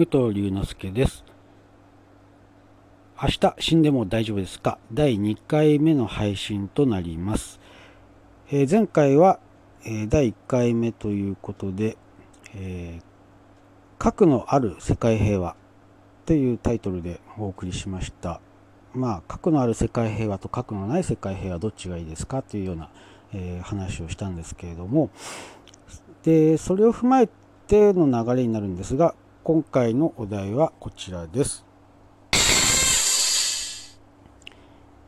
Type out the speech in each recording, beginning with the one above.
武藤龍之介です。明日死んでも大丈夫ですか？第2回目の配信となります、えー、前回は、えー、第1回目ということで、えー、核のある世界平和というタイトルでお送りしました。まあ核のある世界平和と核のない世界平和どっちがいいですかというような、え話をしたんですけれども。でそれを踏まえての流れになるんですが今回のお題はこちらです。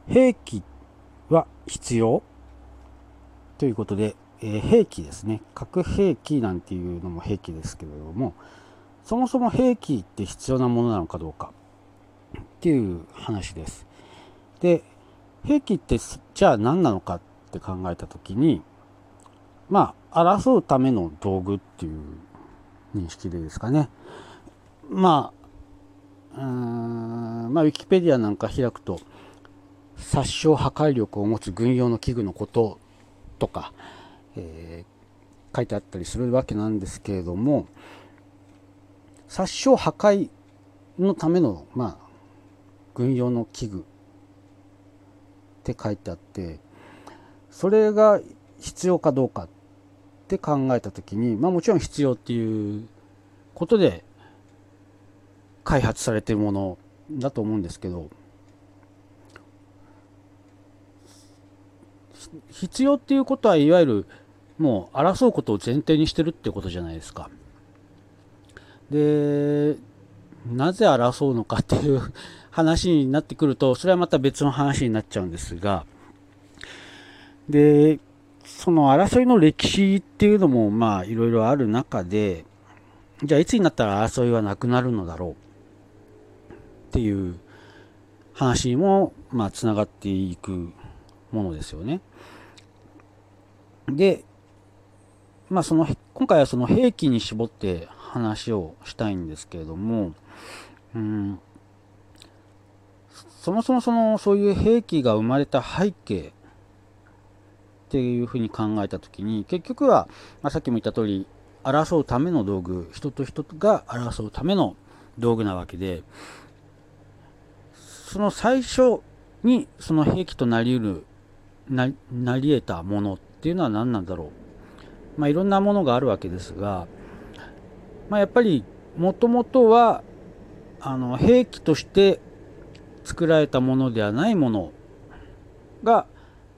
兵器は必要？ということで、えー、兵器ですね。核兵器なんていうのも兵器ですけれどもそもそも兵器って必要なものなのかどうか。っていう話です。で兵器ってじゃあ何なのかって考えた時にまあ争うための道具っていう認識でですかね。まあうんまあウィキペディアなんか開くと殺傷破壊力を持つ軍用の器具のこととか、えー、書いてあったりするわけなんですけれども殺傷破壊のための、まあ、軍用の器具って書いてあってそれが必要かどうかって考えた時に、まあ、もちろん必要っていうことで開発されてるものだと思うんですけど必要っていうことはいわゆるもう争うことを前提にしてるってことじゃないですか。で、なぜ争うのかっていう話になってくると、それはまた別の話になっちゃうんですが、で、その争いの歴史っていうのもまあいろいろある中で、じゃあいつになったら争いはなくなるのだろうっていう話にもまあつながっていくものですよね。で、まあその、今回はその兵器に絞って話をしたいんですけれども、うん、そもそもその、そういう兵器が生まれた背景っていうふうに考えたときに、結局は、まあ、さっきも言った通り、争うための道具、人と人が争うための道具なわけで、その最初にその兵器となり得る、ななり得たものっていうのは何なんだろう。まあ、いろんなものがあるわけですが、まあ、やっぱりもともとはあの兵器として作られたものではないものが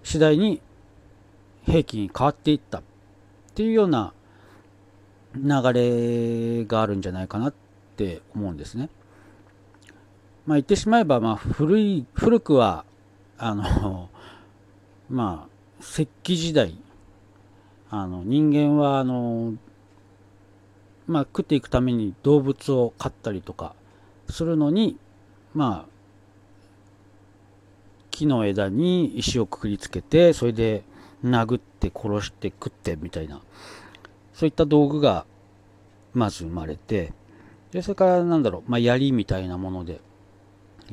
次第に兵器に変わっていったっていうような流れがあるんじゃないかなって思うんですね。まあ、言ってしまえば、まあ、古い古くはあの まあ石器時代。あの人間はあのまあ食っていくために動物を飼ったりとかするのにまあ木の枝に石をくくりつけてそれで殴って殺して食ってみたいな。そういった道具がまず生まれてでそれからなんだろう、まあ、槍みたいなもので、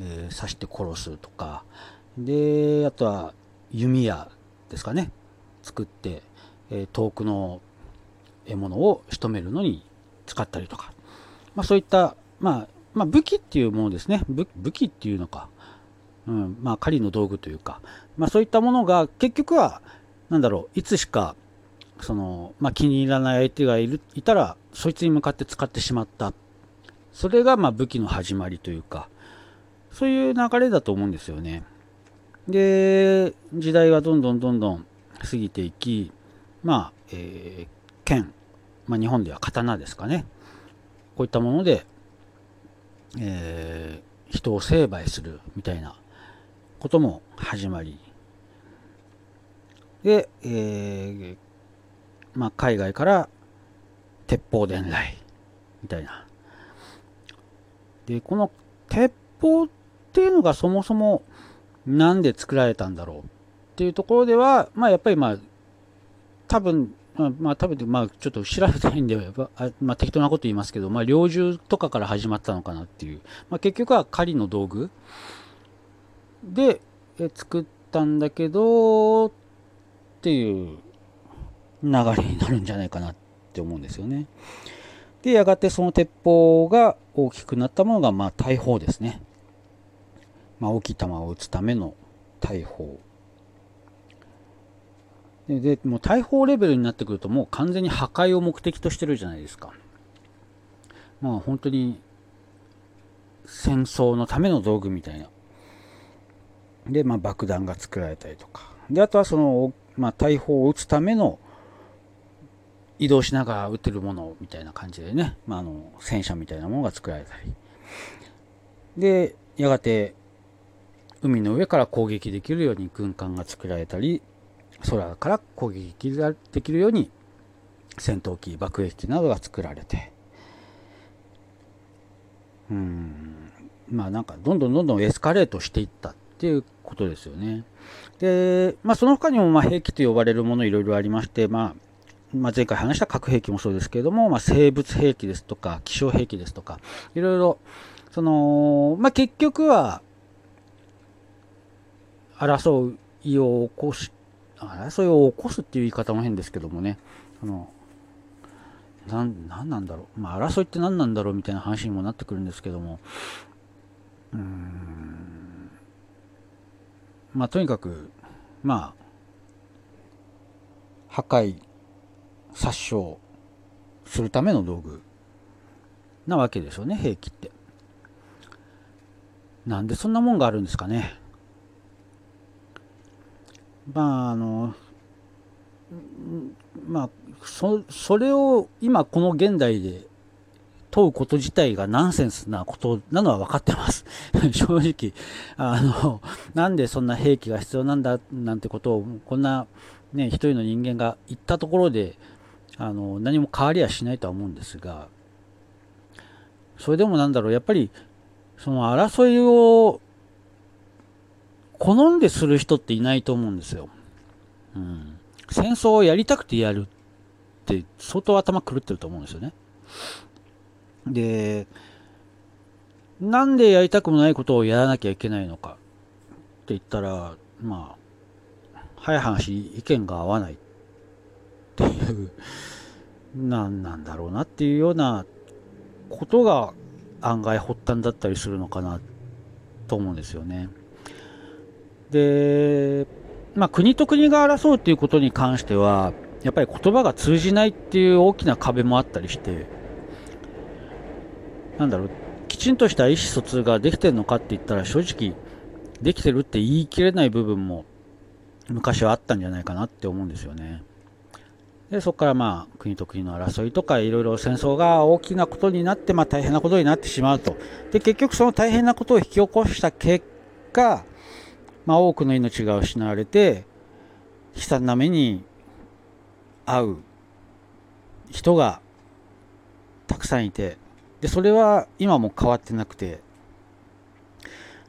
えー、刺して殺すとか。であとは弓矢ですかね。作って、え遠くの獲物を仕留めるのに使ったりとか、まあ、そういった、まあ、まあ、武器っていうものですね。武器っていうのか、うんまあ、狩りの道具というか、まあ、そういったものが結局は何だろう。いつしかその、まあ、気に入らない相手がいるいたらそいつに向かって使ってしまった。それがまあ武器の始まりというか。そういう流れだと思うんですよね。で、時代はどんどんどんどん過ぎていき、まあ、えー、剣、まあ、日本では刀ですかね。こういったもので、えー、人を成敗するみたいなことも始まり、で、えー、まあ、海外から鉄砲伝来みたいな。で、この鉄砲っっていうのがそもそもなんで作られたんだろうっていうところでは、まあ、やっぱりまあ、多分、まあ、まあ、多分、まあ、ちょっと調べてないんで、まあ、適当なこと言いますけど、まあ、猟銃とかから始まったのかなっていう。まあ、結局は狩りの道具で作ったんだけど、っていう流れになるんじゃないかなって思うんですよね。で、やがてその鉄砲が大きくなったものが、まあ、大砲ですね。まあ、大きい弾を撃つための大砲。で、でもう大砲レベルになってくると、もう完全に破壊を目的としてるじゃないですか。まあ、本当に、戦争のための道具みたいな。で、まあ、爆弾が作られたりとか。で、あとはその、まあ、大砲を撃つための移動しながら撃てるものみたいな感じでね、まあ、あの戦車みたいなものが作られたりでやがて海の上から攻撃できるように軍艦が作られたり空から攻撃できるように戦闘機爆撃機などが作られてうんまあなんかどんどんどんどんエスカレートしていったっていうことですよね。で、まあその他にもまあ兵器と呼ばれるものいろいろありまして、まあまあ、前回話した核兵器もそうですけれども、まあ、生物兵器ですとか、気象兵器ですとか、いろいろ、その、まあ、結局は、争いを起こし、争いを起こすっていう言い方も変ですけどもね、その、なん、なんなんだろう。まあ、争いって何なんだろうみたいな話にもなってくるんですけども、うーん、まあ、とにかく、まあ、破壊、殺傷するための道具なわけですよね、兵器って。なんでそんなもんがあるんですかね。まあ、あの、まあ、そ、それを今この現代で問うこと自体がナンセンスなことなのは分かってます。正直、あの、なんでそんな兵器が必要なんだなんてことを、こんなね、一人の人間が言ったところで、あの何も変わりはしないとは思うんですがそれでもなんだろうやっぱりその争いを好んでする人っていないと思うんですよ。うん、戦争をやりたくてやるって相当頭狂ってると思うんですよね。で、なんでやりたくもないことをやらなきゃいけないのかって言ったら、まあ、早い話、意見が合わないっていうなんなんだろうなっていうようなことが案外発端だったりするのかなと思うんですよね。で、まあ、国と国が争うっていうことに関してはやっぱり言葉が通じないっていう大きな壁もあったりしてなんだろうきちんとした意思疎通ができてるのかって言ったら正直できてるって言い切れない部分も昔はあったんじゃないかなって思うんですよね。でそこからまあ国と国の争いとかいろいろ戦争が大きなことになってまあ大変なことになってしまうとで結局その大変なことを引き起こした結果、まあ、多くの命が失われて悲惨な目に遭う人がたくさんいてでそれは今も変わってなくて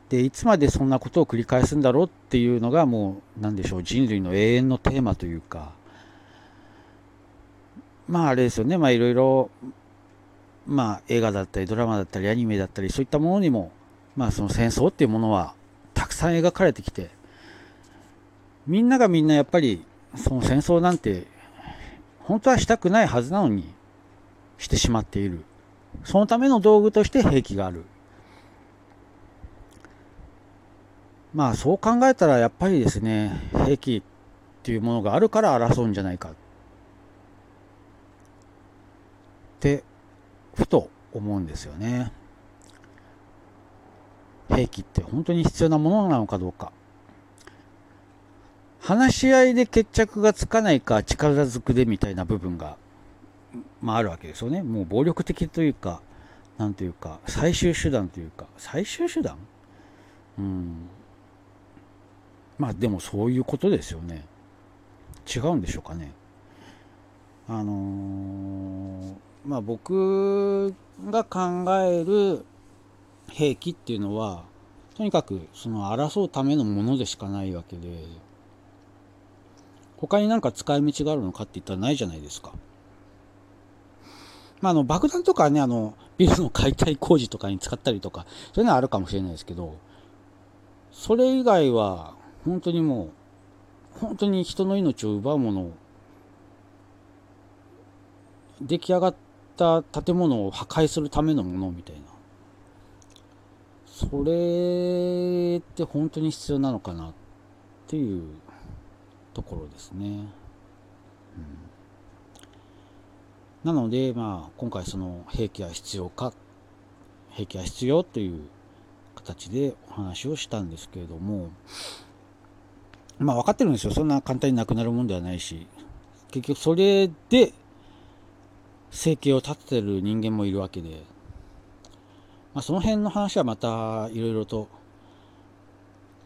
でいつまでそんなことを繰り返すんだろうっていうのがもう何でしょう人類の永遠のテーマというかまああれですよね、まあいろいろ、まあ映画だったりドラマだったりアニメだったりそういったものにも、まあその戦争っていうものはさん描かれてきて、みんながみんなやっぱりその戦争なんて本当はしたくないはずなのにしてしまっている。そのための道具として兵器がある。まあそう考えたらやっぱりですね、兵器っていうものがあるから争うんじゃないかってふと思うんですよね。兵器って本当に必要なものなのかどうか。話し合いで決着がつかないか力ずくでみたいな部分が、まあ、あるわけですよね。もう暴力的というか、なんというか、最終手段というか、最終手段？うん。まあでもそういうことですよね。違うんでしょうかね。あのーまあ、僕が考える兵器っていうのはとにかくその争うためのものでしかないわけで他になんか使い道があるのかって言ったらないじゃないですか。まあ、あの爆弾とかねあのビルの解体工事とかに使ったりとかそういうのはあるかもしれないですけどそれ以外は本当にもう本当に人の命を奪うもの出来上がっった建物を破壊するためのものみたいなそれって本当に必要なのかなっていうところですね。うんなので、まあ、今回その兵器は必要か、兵器は必要という形でお話をしたんですけれども、まあ分かってるんですよ。そんな簡単になくなるもんではないし、結局それで生計を立ててる人間もいるわけで、まあ、その辺の話はまたいろいろと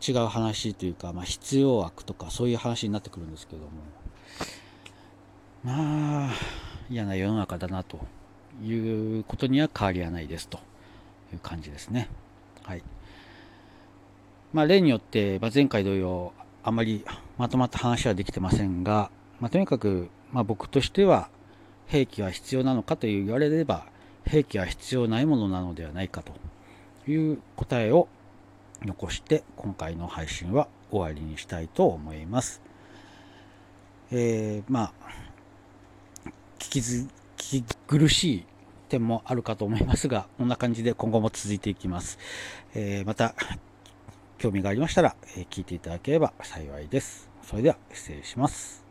違う話というか、まあ、必要悪とかそういう話になってくるんですけども、まあ、嫌な世の中だなということには変わりはないですという感じですね。はい。まあ、例によって、まあ、前回同様、あまりまとまった話はできてませんが、まあ、とにかく、まあ、僕としては、兵器は必要なのかと言われれば、兵器は必要ないものなのではないかという答えを残して、今回の配信は終わりにしたいと思います。えー、まあ、聞きず、聞き苦しい点もあるかと思いますが、こんな感じで今後も続いていきます。えー、また、興味がありましたら、え聞いていただければ幸いです。それでは失礼します。